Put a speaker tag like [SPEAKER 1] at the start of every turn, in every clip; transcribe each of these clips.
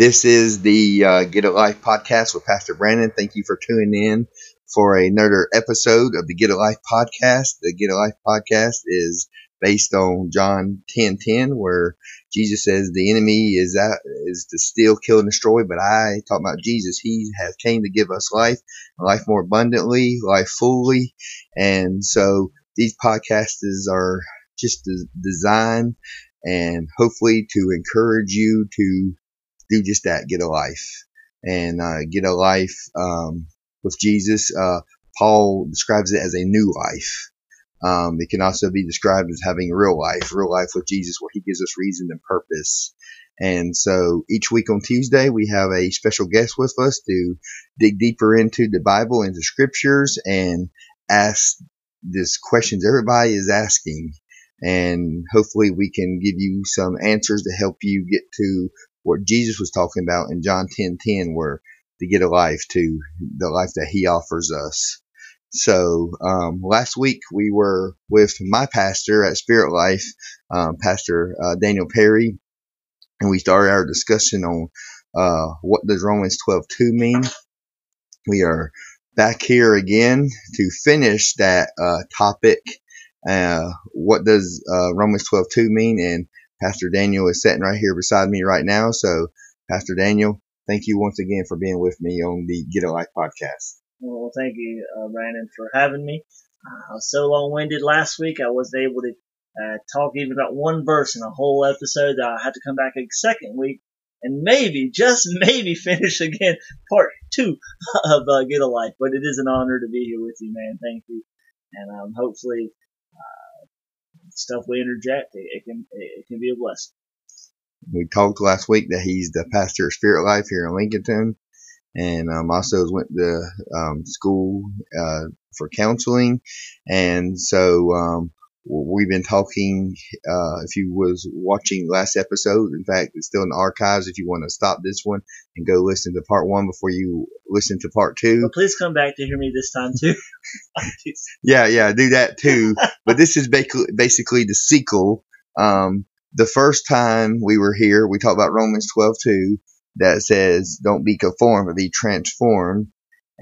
[SPEAKER 1] This is the uh, Get a Life podcast with Pastor Brandon. Thank you for tuning in for another episode of the Get a Life podcast. The Get a Life podcast is based on John 10 10, where Jesus says the enemy is that is to steal, kill, and destroy. But I talk about Jesus. He has came to give us life, life more abundantly, life fully. And so these podcasts are just designed and hopefully to encourage you to do just that, get a life and uh, get a life um, with Jesus. Uh, Paul describes it as a new life. Um, it can also be described as having real life, real life with Jesus, where He gives us reason and purpose. And so each week on Tuesday, we have a special guest with us to dig deeper into the Bible, into scriptures, and ask these questions everybody is asking. And hopefully we can give you some answers to help you get to what Jesus was talking about in John 10 10, where to get a life to the life that he offers us. So, um, last week we were with my pastor at Spirit Life, um, Pastor uh, Daniel Perry, and we started our discussion on uh, what does Romans 12:2 mean. We are back here again to finish that uh, topic. Uh, what does uh, Romans 12:2 mean? And Pastor Daniel is sitting right here beside me right now. So, Pastor Daniel, thank you once again for being with me on the Get a Life podcast.
[SPEAKER 2] Well, thank you, uh, Brandon, for having me. I was so long-winded last week, I wasn't able to uh, talk even about one verse in a whole episode. I had to come back a second week and maybe, just maybe, finish again part two of uh, Get a Life. But it is an honor to be here with you, man. Thank you, and um, hopefully stuff we interject, it, it can it, can be a blessing.
[SPEAKER 1] We talked last week that he's the pastor of Spirit Life here in Lincolnton, and um, also went to um, school uh, for counseling, and so um, we've been talking. Uh, if you was watching last episode, in fact, it's still in the archives. If you want to stop this one and go listen to part one before you listen to part two,
[SPEAKER 2] well, please come back to hear me this time too.
[SPEAKER 1] yeah, yeah, do that too. but this is basically basically the sequel. Um, the first time we were here, we talked about Romans twelve two that says, "Don't be conformed, but be transformed."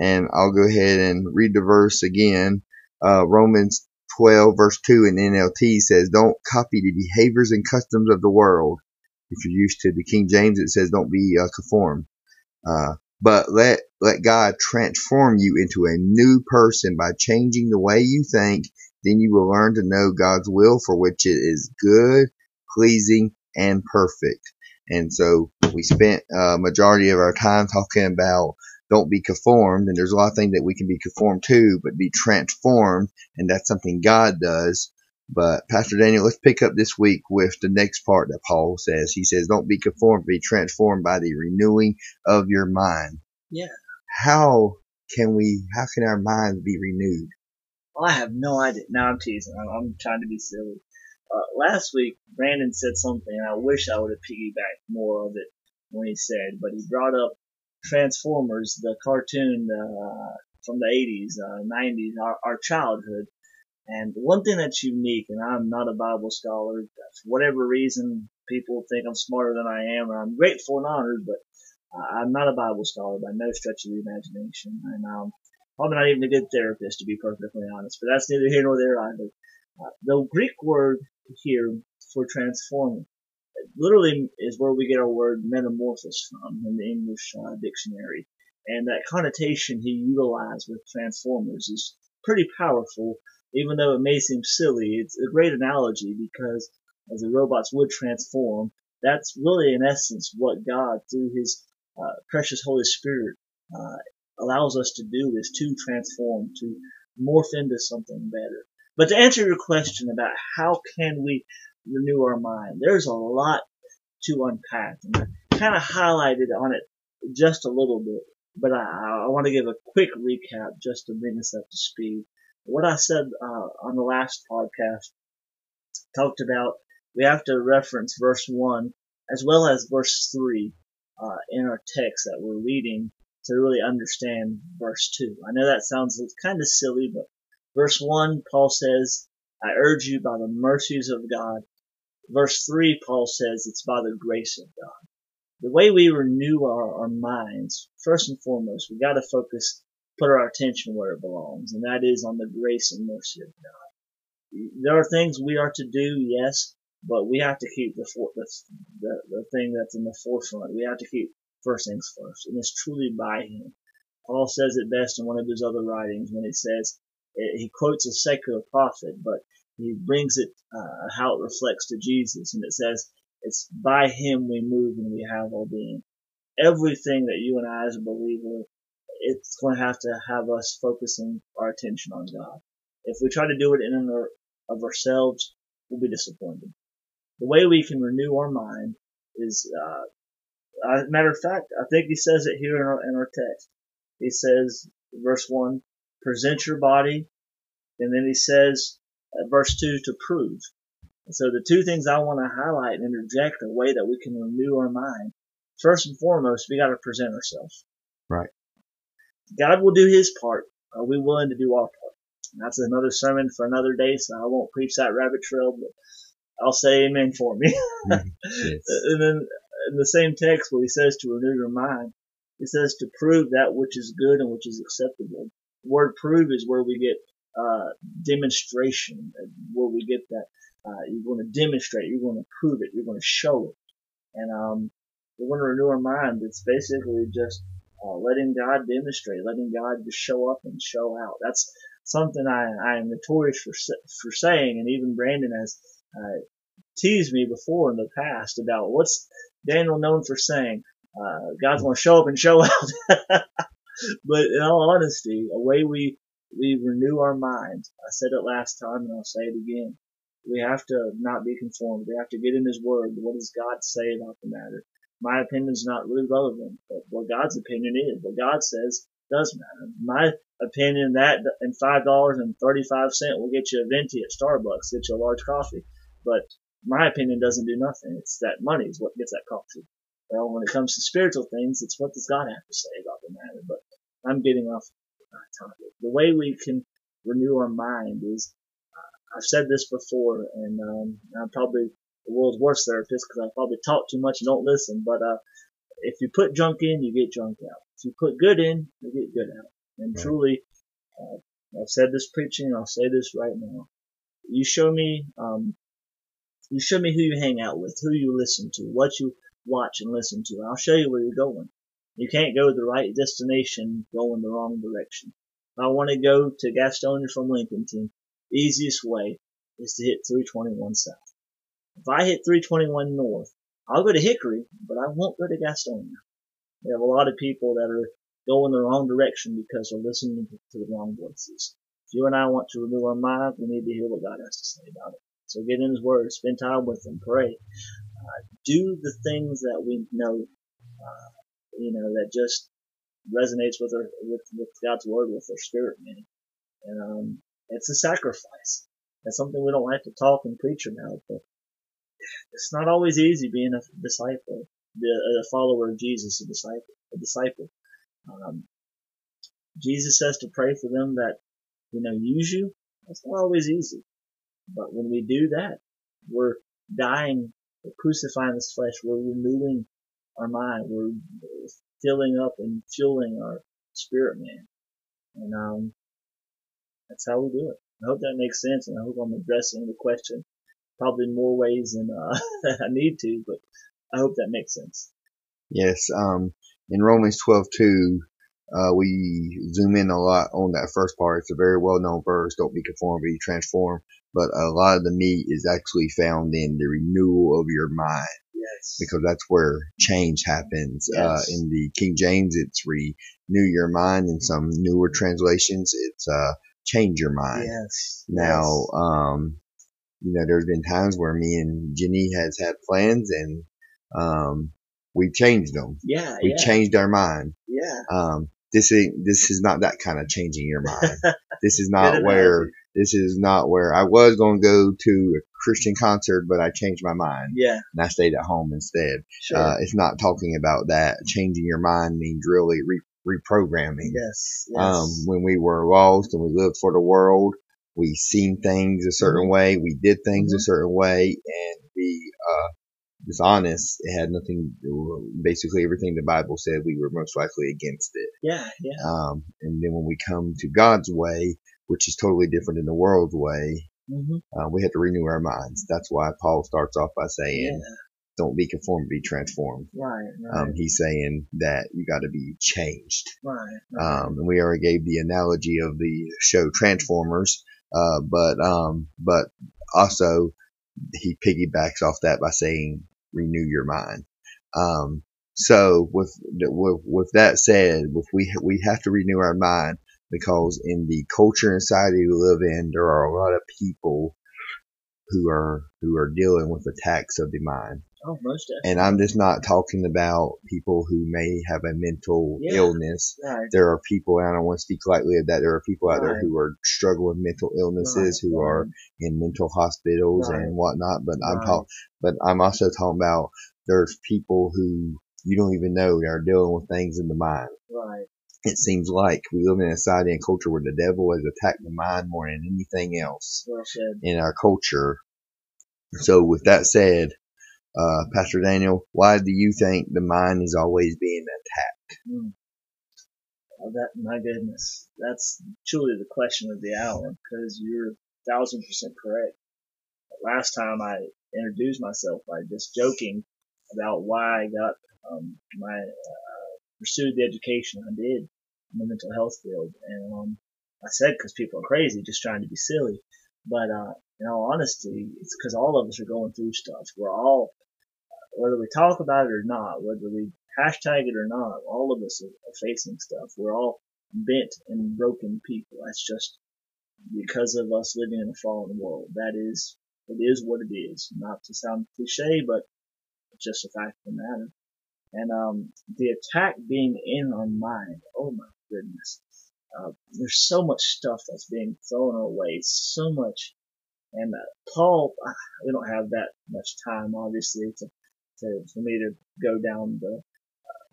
[SPEAKER 1] And I'll go ahead and read the verse again. Uh, Romans 12 verse 2 in NLT says, don't copy the behaviors and customs of the world. If you're used to the King James, it says, don't be uh, conformed. Uh, but let, let God transform you into a new person by changing the way you think. Then you will learn to know God's will for which it is good, pleasing, and perfect. And so we spent a uh, majority of our time talking about don't be conformed. And there's a lot of things that we can be conformed to, but be transformed. And that's something God does. But Pastor Daniel, let's pick up this week with the next part that Paul says. He says, don't be conformed, be transformed by the renewing of your mind.
[SPEAKER 2] Yeah.
[SPEAKER 1] How can we, how can our minds be renewed?
[SPEAKER 2] Well, I have no idea. Now I'm teasing. I'm, I'm trying to be silly. Uh, last week, Brandon said something, and I wish I would have piggybacked more of it when he said, but he brought up Transformers, the cartoon uh, from the 80s, uh, 90s, our, our childhood. And one thing that's unique, and I'm not a Bible scholar, for whatever reason, people think I'm smarter than I am, and I'm grateful and honored, but I'm not a Bible scholar by no stretch of the imagination. And I'm probably not even a good therapist, to be perfectly honest, but that's neither here nor there either. Uh, the Greek word here for transforming literally is where we get our word metamorphosis from in the English uh, dictionary. And that connotation he utilized with transformers is pretty powerful, even though it may seem silly. It's a great analogy because as the robots would transform, that's really in essence what God, through His uh, precious Holy Spirit, uh, allows us to do is to transform, to morph into something better. But to answer your question about how can we renew our mind. There's a lot to unpack, and I kind of highlighted on it just a little bit, but I, I want to give a quick recap just to bring us up to speed. What I said uh, on the last podcast talked about we have to reference verse 1 as well as verse 3 uh, in our text that we're reading to really understand verse 2. I know that sounds kind of silly, but verse 1, Paul says, I urge you by the mercies of God Verse 3, Paul says it's by the grace of God. the way we renew our, our minds, first and foremost, we got to focus, put our attention where it belongs, and that is on the grace and mercy of God. There are things we are to do, yes, but we have to keep the, for, the, the, the thing that's in the forefront. We have to keep first things first, and it's truly by Him. Paul says it best in one of his other writings when he says, he quotes a secular prophet, but he brings it uh, how it reflects to Jesus, and it says, "It's by Him we move and we have our being." Everything that you and I, as a believer, it's going to have to have us focusing our attention on God. If we try to do it in and of ourselves, we'll be disappointed. The way we can renew our mind is, uh, matter of fact, I think he says it here in our, in our text. He says, verse one, present your body, and then he says, uh, verse 2 to prove. so the two things I want to highlight and interject a way that we can renew our mind. First and foremost, we got to present ourselves.
[SPEAKER 1] Right.
[SPEAKER 2] God will do his part. Are we willing to do our part? And that's another sermon for another day, so I won't preach that rabbit trail, but I'll say amen for me.
[SPEAKER 1] Mm-hmm. yes.
[SPEAKER 2] And then in the same text where he says to renew your mind, he says to prove that which is good and which is acceptable. Word prove is where we get uh, demonstration, where we get that. Uh, you're going to demonstrate, you're going to prove it, you're going to show it. And um, we want to renew our mind. It's basically just uh, letting God demonstrate, letting God just show up and show out. That's something I, I am notorious for for saying, and even Brandon has uh, teased me before in the past about what's Daniel known for saying. Uh, God's going to show up and show out. But in all honesty, a way we we renew our minds. I said it last time and I'll say it again. We have to not be conformed. We have to get in His Word. What does God say about the matter? My opinion is not really relevant, but what God's opinion is, what God says does matter. My opinion that and five dollars and thirty five cent will get you a venti at Starbucks, get you a large coffee. But my opinion doesn't do nothing. It's that money is what gets that coffee. Well, when it comes to spiritual things, it's what does God have to say about the matter. But I'm getting off topic. The way we can renew our mind is, uh, I've said this before, and um, I'm probably the world's worst therapist because I probably talk too much and don't listen. But uh, if you put junk in, you get junk out. If you put good in, you get good out. And right. truly, uh, I've said this preaching, I'll say this right now. You show me, um, you show me who you hang out with, who you listen to, what you watch and listen to. I'll show you where you're going. You can't go to the right destination going the wrong direction. If I want to go to Gastonia from Lincolnton, the easiest way is to hit 321 south. If I hit 321 north, I'll go to Hickory, but I won't go to Gastonia. We have a lot of people that are going the wrong direction because they're listening to the wrong voices. If you and I want to renew our mind, we need to hear what God has to say about it. So get in His Word, spend time with Him, pray, uh, do the things that we know uh, you know, that just resonates with our, with, with God's word, with our spirit, man. And, um, it's a sacrifice. That's something we don't like to talk and preach about, but it's not always easy being a disciple, a follower of Jesus, a disciple, a disciple. Um, Jesus says to pray for them that, you know, use you. That's not always easy. But when we do that, we're dying, we're crucifying this flesh, we're renewing our mind. We're filling up and fueling our spirit man. And um, that's how we do it. I hope that makes sense, and I hope I'm addressing the question probably more ways than uh, I need to, but I hope that makes sense.
[SPEAKER 1] Yes. Um, in Romans 12:2, uh, we zoom in a lot on that first part. It's a very well-known verse. Don't be conformed, be transformed. But a lot of the meat is actually found in the renewal of your mind.
[SPEAKER 2] Yes.
[SPEAKER 1] Because that's where change happens. Uh,
[SPEAKER 2] Yes.
[SPEAKER 1] Uh, in the King James, it's renew your mind. In some newer translations, it's uh, change your mind.
[SPEAKER 2] Yes.
[SPEAKER 1] Now,
[SPEAKER 2] Yes.
[SPEAKER 1] um, you know, there's been times where me and Jenny has had plans and, um, we've changed them.
[SPEAKER 2] yeah,
[SPEAKER 1] We've
[SPEAKER 2] yeah,
[SPEAKER 1] changed our mind.
[SPEAKER 2] yeah.
[SPEAKER 1] Um, this ain't, this is not that kind of changing your mind. this is not where, this is not where I was going to go to Christian concert, but I changed my mind
[SPEAKER 2] Yeah,
[SPEAKER 1] and I stayed at home instead.
[SPEAKER 2] sure.
[SPEAKER 1] Uh, it's not talking about that. Changing your mind means really re- reprogramming.
[SPEAKER 2] yes, yes.
[SPEAKER 1] Um, when we were lost and we lived for the world, we seen things a certain
[SPEAKER 2] Mm-hmm.
[SPEAKER 1] way, we did things a
[SPEAKER 2] Mhm.
[SPEAKER 1] certain way, and we uh, dishonest, it had nothing. Basically, everything the Bible said, we were most likely against it.
[SPEAKER 2] Yeah, yeah.
[SPEAKER 1] Um, and then when we come to God's way, which is totally different than the world's way,
[SPEAKER 2] hmm
[SPEAKER 1] uh, we have to renew our minds. That's why Paul starts off by saying,
[SPEAKER 2] Yeah.
[SPEAKER 1] "Don't be conformed, be transformed."
[SPEAKER 2] Right, right,
[SPEAKER 1] Um, he's saying that you got to be changed.
[SPEAKER 2] right, right.
[SPEAKER 1] Um, and we already gave the analogy of the show Transformers, uh, but um, but also he piggybacks off that by saying renew your mind. Um, so with, with with that said, with we we have to renew our mind because in the culture and society we live in, there are a lot of people who are who are dealing with attacks of the mind.
[SPEAKER 2] oh, most definitely.
[SPEAKER 1] And I'm just not talking about people who may have a mental
[SPEAKER 2] Yeah.
[SPEAKER 1] illness.
[SPEAKER 2] Right,
[SPEAKER 1] There are people, and I don't want to speak lightly of that. There are people out there who are struggling with mental illnesses,
[SPEAKER 2] right,
[SPEAKER 1] who are in mental hospitals
[SPEAKER 2] Right.
[SPEAKER 1] and whatnot. But I'm
[SPEAKER 2] Right.
[SPEAKER 1] talk, but I'm also talking about there's people who you don't even know are dealing with things in the mind.
[SPEAKER 2] Right.
[SPEAKER 1] It seems like we live in a society and culture where the devil has attacked the mind more than anything else
[SPEAKER 2] Well
[SPEAKER 1] in our culture. So with that said, uh, Pastor Daniel, why do you think the mind is always being attacked?
[SPEAKER 2] Mm. Oh, that my goodness, that's truly the question of the hour because you're a thousand percent correct. Last time I introduced myself by just joking about why I got um, my uh, pursued the education I did in the mental health field, and um, I said because people are crazy, just trying to be silly. But uh, in all honesty, it's because all of us are going through stuff. We're all, whether we talk about it or not, whether we hashtag it or not, all of us are, are facing stuff. We're all bent and broken people. That's just because of us living in a fallen world. That is, it is what it is. Not to sound cliche, but it's just a fact of the matter. And um, the attack being in our mind, oh my goodness. Uh, there's so much stuff that's being thrown away, so much. And uh, Paul, uh, we don't have that much time, obviously, to, to for me to go down the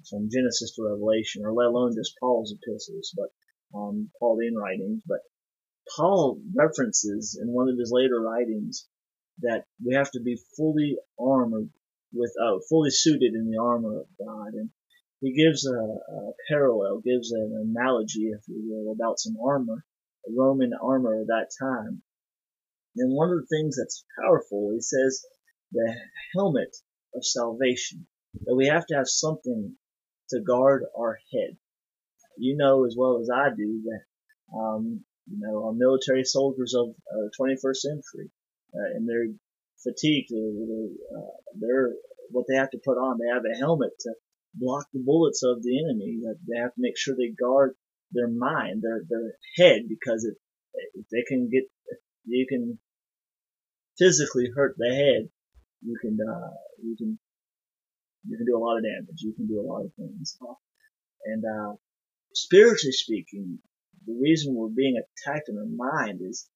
[SPEAKER 2] from Genesis to Revelation, or let alone just Paul's epistles, but um, Pauline writings. But Paul references in one of his later writings that we have to be fully armored with, uh, fully suited in the armor of God, and he gives a, a parallel, gives an analogy, if you will, about some armor, Roman armor of that time. And one of the things that's powerful, he says, the helmet of salvation, that we have to have something to guard our head. You know as well as I do that, um, you know, our military soldiers of uh, the 21st century, uh, and their fatigue, uh, they're, what they have to put on, they have a helmet to block the bullets of the enemy. They have to make sure they guard their mind, their their head, because if they can get, you can physically hurt the head, you can uh, you can you can do a lot of damage. You can do a lot of things. And uh, spiritually speaking, the reason we're being attacked in our mind is,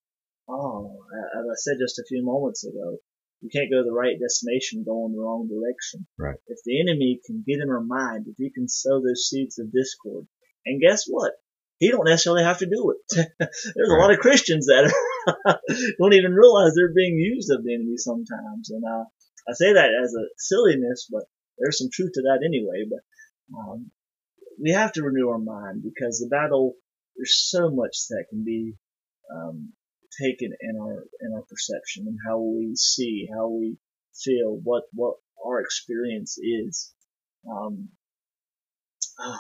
[SPEAKER 2] oh, as I said just a few moments ago, you can't go to the right destination going the wrong direction.
[SPEAKER 1] Right.
[SPEAKER 2] If the enemy can get in our mind, if he can sow those seeds of discord, and guess what? He don't necessarily have to do it. There's a lot of Christians that are don't even realize they're being used of the enemy sometimes. And uh, I say that as a silliness, but there's some truth to that anyway. But um, we have to renew our mind because the battle, there's so much that can be um, taken in our in our perception and how we see, how we feel, what what our experience is. Um, ah,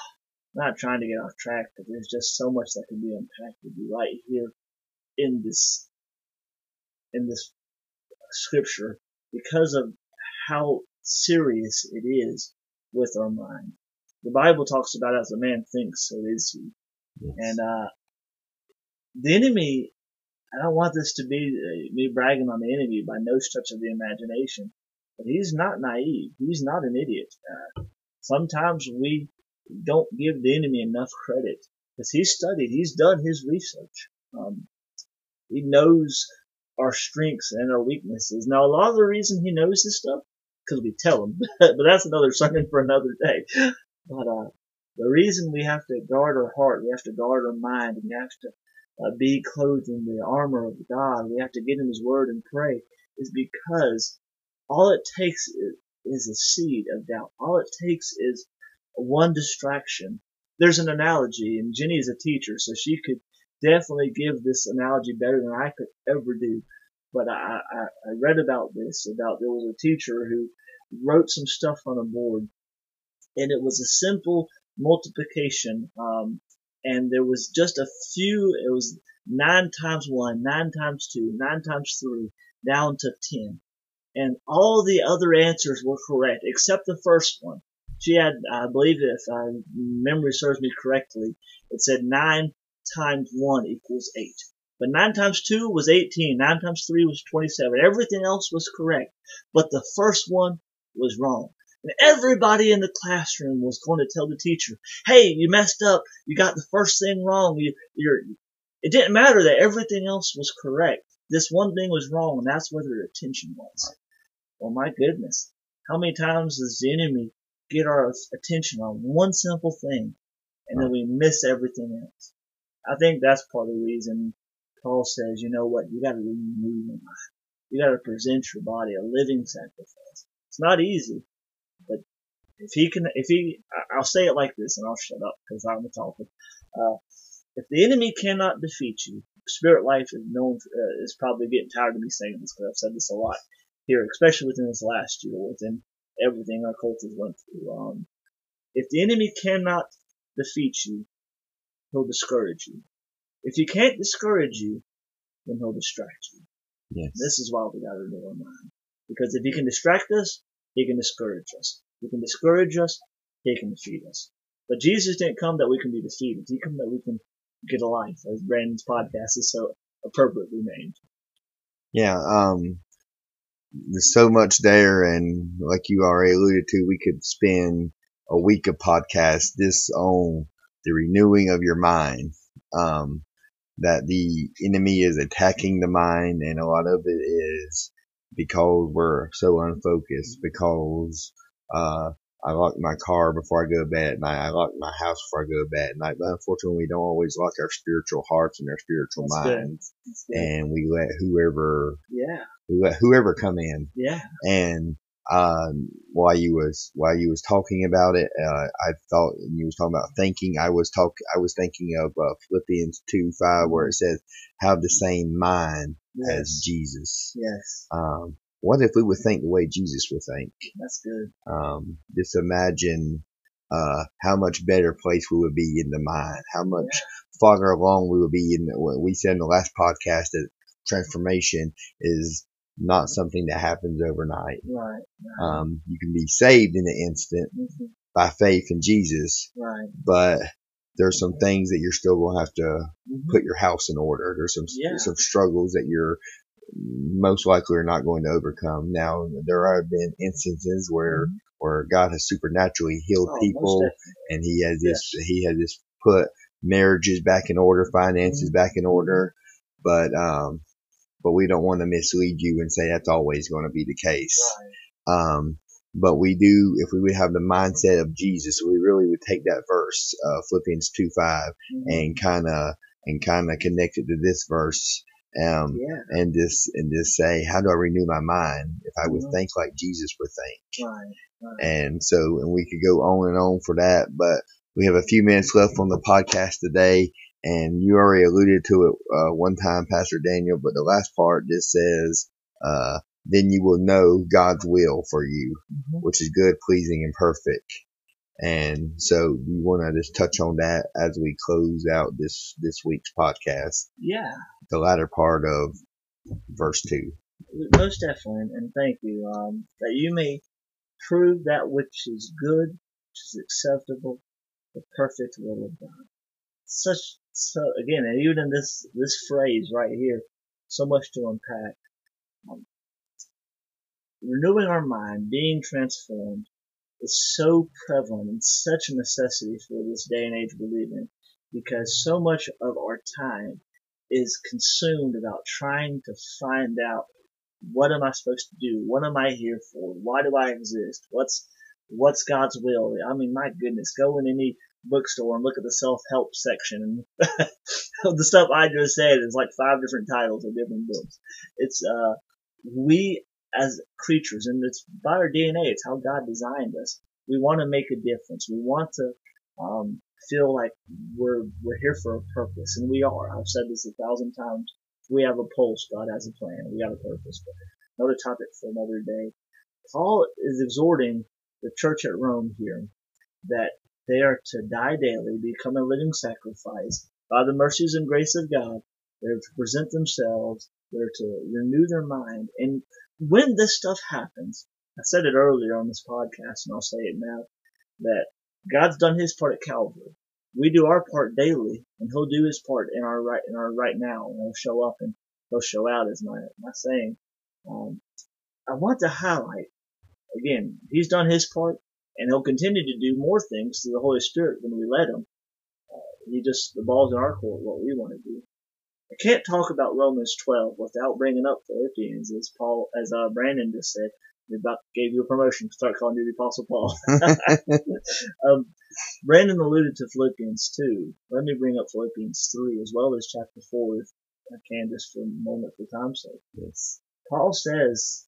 [SPEAKER 2] not trying to get off track, but there's just so much that can be unpacked right here in this in this scripture because of how serious it is with our mind. The Bible talks about as a man thinks, so is he.
[SPEAKER 1] Yes.
[SPEAKER 2] And uh, the enemy, I don't want this to be uh, me bragging on the enemy by no stretch of the imagination, but he's not naive. He's not an idiot. Uh, sometimes we don't give the enemy enough credit because he's studied, he's done his research. Um, he knows our strengths and our weaknesses. Now, a lot of the reason he knows this stuff because we tell him, but that's another sermon for another day. But uh, the reason we have to guard our heart, we have to guard our mind, and we have to uh, be clothed in the armor of God, we have to get in His Word and pray, is because all it takes is a seed of doubt. All it takes is one distraction. There's an analogy, and Jenny is a teacher, so she could definitely give this analogy better than I could ever do. But I, I, I read about this, about there was a teacher who wrote some stuff on a board, and it was a simple multiplication, um, and there was just a few, it was nine times one, nine times two, nine times three, down to ten. And all the other answers were correct, except the first one. She had, I believe, if uh, memory serves me correctly, it said nine times one equals eight. But 9 times 2 was 18. 9 times 3 was 27. Everything else was correct. But the first one was wrong. Everybody in the classroom was going to tell the teacher, hey, you messed up. You got the first thing wrong. You, you're, it didn't matter that everything else was correct. This one thing was wrong, and that's where their attention was. Well, my goodness. How many times does the enemy get our attention on one simple thing, and then we miss everything else? I think that's part of the reason Paul says, you know what, you gotta renew your mind. You gotta present your body a living sacrifice. It's not easy, if he can, if he, I'll say it like this and I'll shut up because I'm a talker. Uh, if the enemy cannot defeat you, spirit life is known, uh, is probably getting tired of me saying this because I've said this a lot here, especially within this last year, within everything our cultures went through. Um, if the enemy cannot defeat you, he'll discourage you. If he can't discourage you, then he'll distract you.
[SPEAKER 1] Yes.
[SPEAKER 2] This is why we gotta renew our mind. Because if he can distract us, he can discourage us. He can discourage us, he can defeat us. But Jesus didn't come that we can be defeated. He came that we can get a life, as Brandon's podcast is so appropriately named.
[SPEAKER 1] Yeah, um, there's so much there, and like you already alluded to, we could spend a week of podcast this on the renewing of your mind. Um, that the enemy is attacking the mind, and a lot of it is because we're so unfocused, because uh, I lock my car before I go to bed at night. I lock my house before I go to bed at night. But unfortunately, we don't always lock our spiritual hearts and our spiritual
[SPEAKER 2] That's
[SPEAKER 1] minds,
[SPEAKER 2] That's good.
[SPEAKER 1] and we let whoever
[SPEAKER 2] Yeah,
[SPEAKER 1] we let whoever come in.
[SPEAKER 2] yeah,
[SPEAKER 1] And um, while you was while you was talking about it, uh, I thought you was talking about thinking. I was talk I was thinking of uh, Philippians two five, where it says, "Have the same mind as Jesus."
[SPEAKER 2] yes.
[SPEAKER 1] Um, what if we would think the way Jesus would think?
[SPEAKER 2] That's good.
[SPEAKER 1] Um, just imagine uh, how much better place we would be in the mind, how much farther along we would be in. The, what we said in the last podcast that transformation is not something that happens overnight.
[SPEAKER 2] Right,
[SPEAKER 1] Um, you can be saved in an instant
[SPEAKER 2] hmm
[SPEAKER 1] by faith in Jesus,
[SPEAKER 2] right.
[SPEAKER 1] but there's some things that you're still going to have to
[SPEAKER 2] hmm
[SPEAKER 1] put your house in order. There's some
[SPEAKER 2] Yeah.
[SPEAKER 1] some struggles that you're most likely are not going to overcome. Now there have been instances where
[SPEAKER 2] Mhm.
[SPEAKER 1] where God has supernaturally healed
[SPEAKER 2] Oh,
[SPEAKER 1] people, and He has just He has just put marriages back in order, finances back in order, but um, but we don't want to mislead you and say that's always going to be the case.
[SPEAKER 2] Right.
[SPEAKER 1] Um, but we do, if we would have the mindset of Jesus, we really would take that verse, uh, Philippians 2 5,
[SPEAKER 2] Mhm.
[SPEAKER 1] and kind of, and kind of connect it to this verse, um,
[SPEAKER 2] yeah,
[SPEAKER 1] and just, and just say, how do I renew my mind if I would
[SPEAKER 2] Mhm.
[SPEAKER 1] think like Jesus would think?
[SPEAKER 2] right, right.
[SPEAKER 1] And so, and we could go on and on for that, but we have a few minutes left on the podcast today. And you already alluded to it, uh, one time, Pastor Daniel, but the last part just says, uh, then you will know God's will for you,
[SPEAKER 2] Mhm.
[SPEAKER 1] which is good, pleasing, and perfect. And so you want to just touch on that as we close out this, this week's podcast,
[SPEAKER 2] Yeah,
[SPEAKER 1] the latter part of verse two.
[SPEAKER 2] most definitely, and, and thank you. Um, that you may prove that which is good, which is acceptable, the perfect will of God. Such, so again, and even in this this phrase right here, so much to unpack. Um, renewing our mind, being transformed, is so prevalent and such a necessity for this day and age we live in, because so much of our time is consumed about trying to find out what am I supposed to do? What am I here for? Why do I exist? What's what's God's will? I mean, my goodness, go in any bookstore and look at the self-help section and the stuff I just said is like five different titles of different books. It's uh we as creatures, and it's by our DNA. It's how God designed us. We want to make a difference. We want to um, feel like we're we're here for a purpose, and we are. I've said this a thousand times. We have a pulse. God has a plan. We got a purpose. But another topic for another day. Paul is exhorting the church at Rome here that they are to die daily, become a living sacrifice by the mercies and grace of God. They're to present themselves. They're to renew their mind. And when this stuff happens, I said it earlier on this podcast, and I'll say it now, that God's done His part at Calvary. We do our part daily, and He'll do His part in our right in our right now, and He'll show up and He'll show out, is my my saying. Um, I want to highlight again, He's done His part, and He'll continue to do more things through the Holy Spirit when we let Him. Uh, he just the ball's in our court, what we want to do. I can't talk about Romans 12 without bringing up Philippians, as Paul, as uh, Brandon just said. We about gave you a promotion to start calling you the Apostle Paul. um, Brandon alluded to Philippians 2. Let me bring up Philippians 3 as well as chapter 4 if I can just for a moment for time's sake.
[SPEAKER 1] Yes.
[SPEAKER 2] Paul says,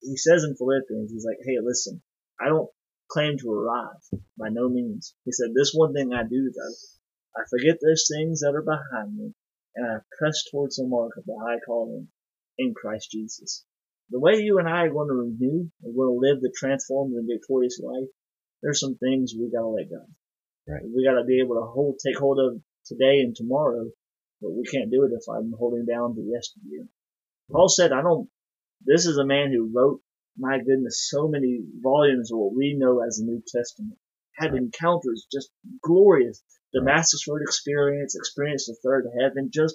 [SPEAKER 2] he says in Philippians, he's like, hey, listen, I don't claim to arrive by no means. He said, this one thing I do though. I forget those things that are behind me and I press towards the mark of the high calling in Christ Jesus. The way you and I are going to renew, we're going to live the transformed and victorious life, there's some things we gotta let go.
[SPEAKER 1] Right.
[SPEAKER 2] We gotta be able to hold, take hold of today and tomorrow, but we can't do it if I'm holding down to yesteryear. Paul said, I don't, this is a man who wrote, my goodness, so many volumes of what we know as the New Testament. Had encounters just glorious. Damascus Road experience, experience the third heaven, just,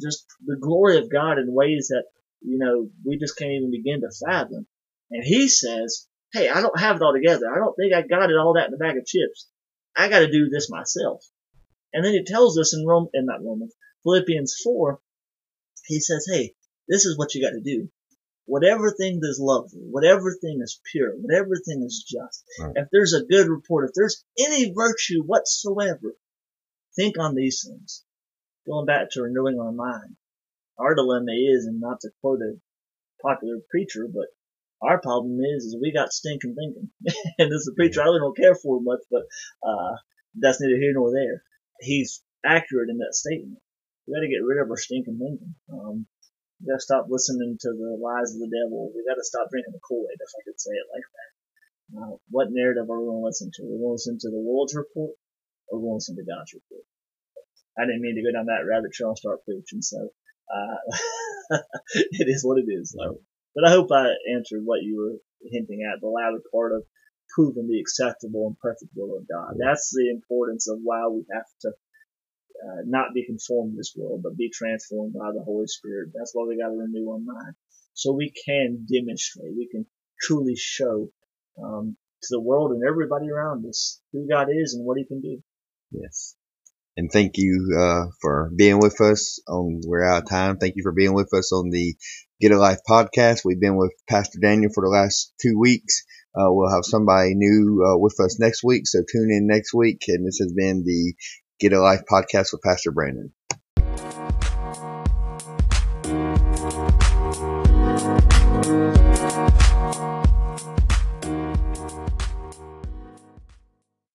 [SPEAKER 2] just the glory of God in ways that, you know, we just can't even begin to fathom. And he says, Hey, I don't have it all together. I don't think I got it all that in a bag of chips. I got to do this myself. And then he tells us in Rome, in not Romans, Philippians 4, he says, Hey, this is what you got to do. Whatever thing is lovely, whatever thing is pure, whatever thing is just,
[SPEAKER 1] Right.
[SPEAKER 2] if there's a good report, if there's any virtue whatsoever, think on these things. Going back to renewing our mind. Our dilemma is, and not to quote a popular preacher, but our problem is, is we got stinking thinking. and as a preacher, I really don't care for much, but, uh, that's neither here nor there. He's accurate in that statement. We gotta get rid of our stinking thinking. Um, we gotta stop listening to the lies of the devil. We gotta stop drinking the Kool-Aid, if I could say it like that. Uh, what narrative are we gonna listen to? Are we gonna listen to the world's report, or are we gonna listen to God's report? I didn't mean to go down that rabbit trail and start preaching, so, uh, it is what it is, though. But I hope I answered what you were hinting at, the latter part of proving the acceptable and perfect will of God. That's the importance of why we have to uh, not be conformed to this world, but be transformed by the Holy Spirit. That's why we got to renew our mind. So we can demonstrate, we can truly show um, to the world and everybody around us who God is and what He can do.
[SPEAKER 1] Yes. And thank you uh, for being with us on We're Out of Time. Thank you for being with us on the Get a Life podcast. We've been with Pastor Daniel for the last two weeks. Uh, we'll have somebody new uh, with us next week, so tune in next week. And this has been the Get a Life podcast with Pastor Brandon.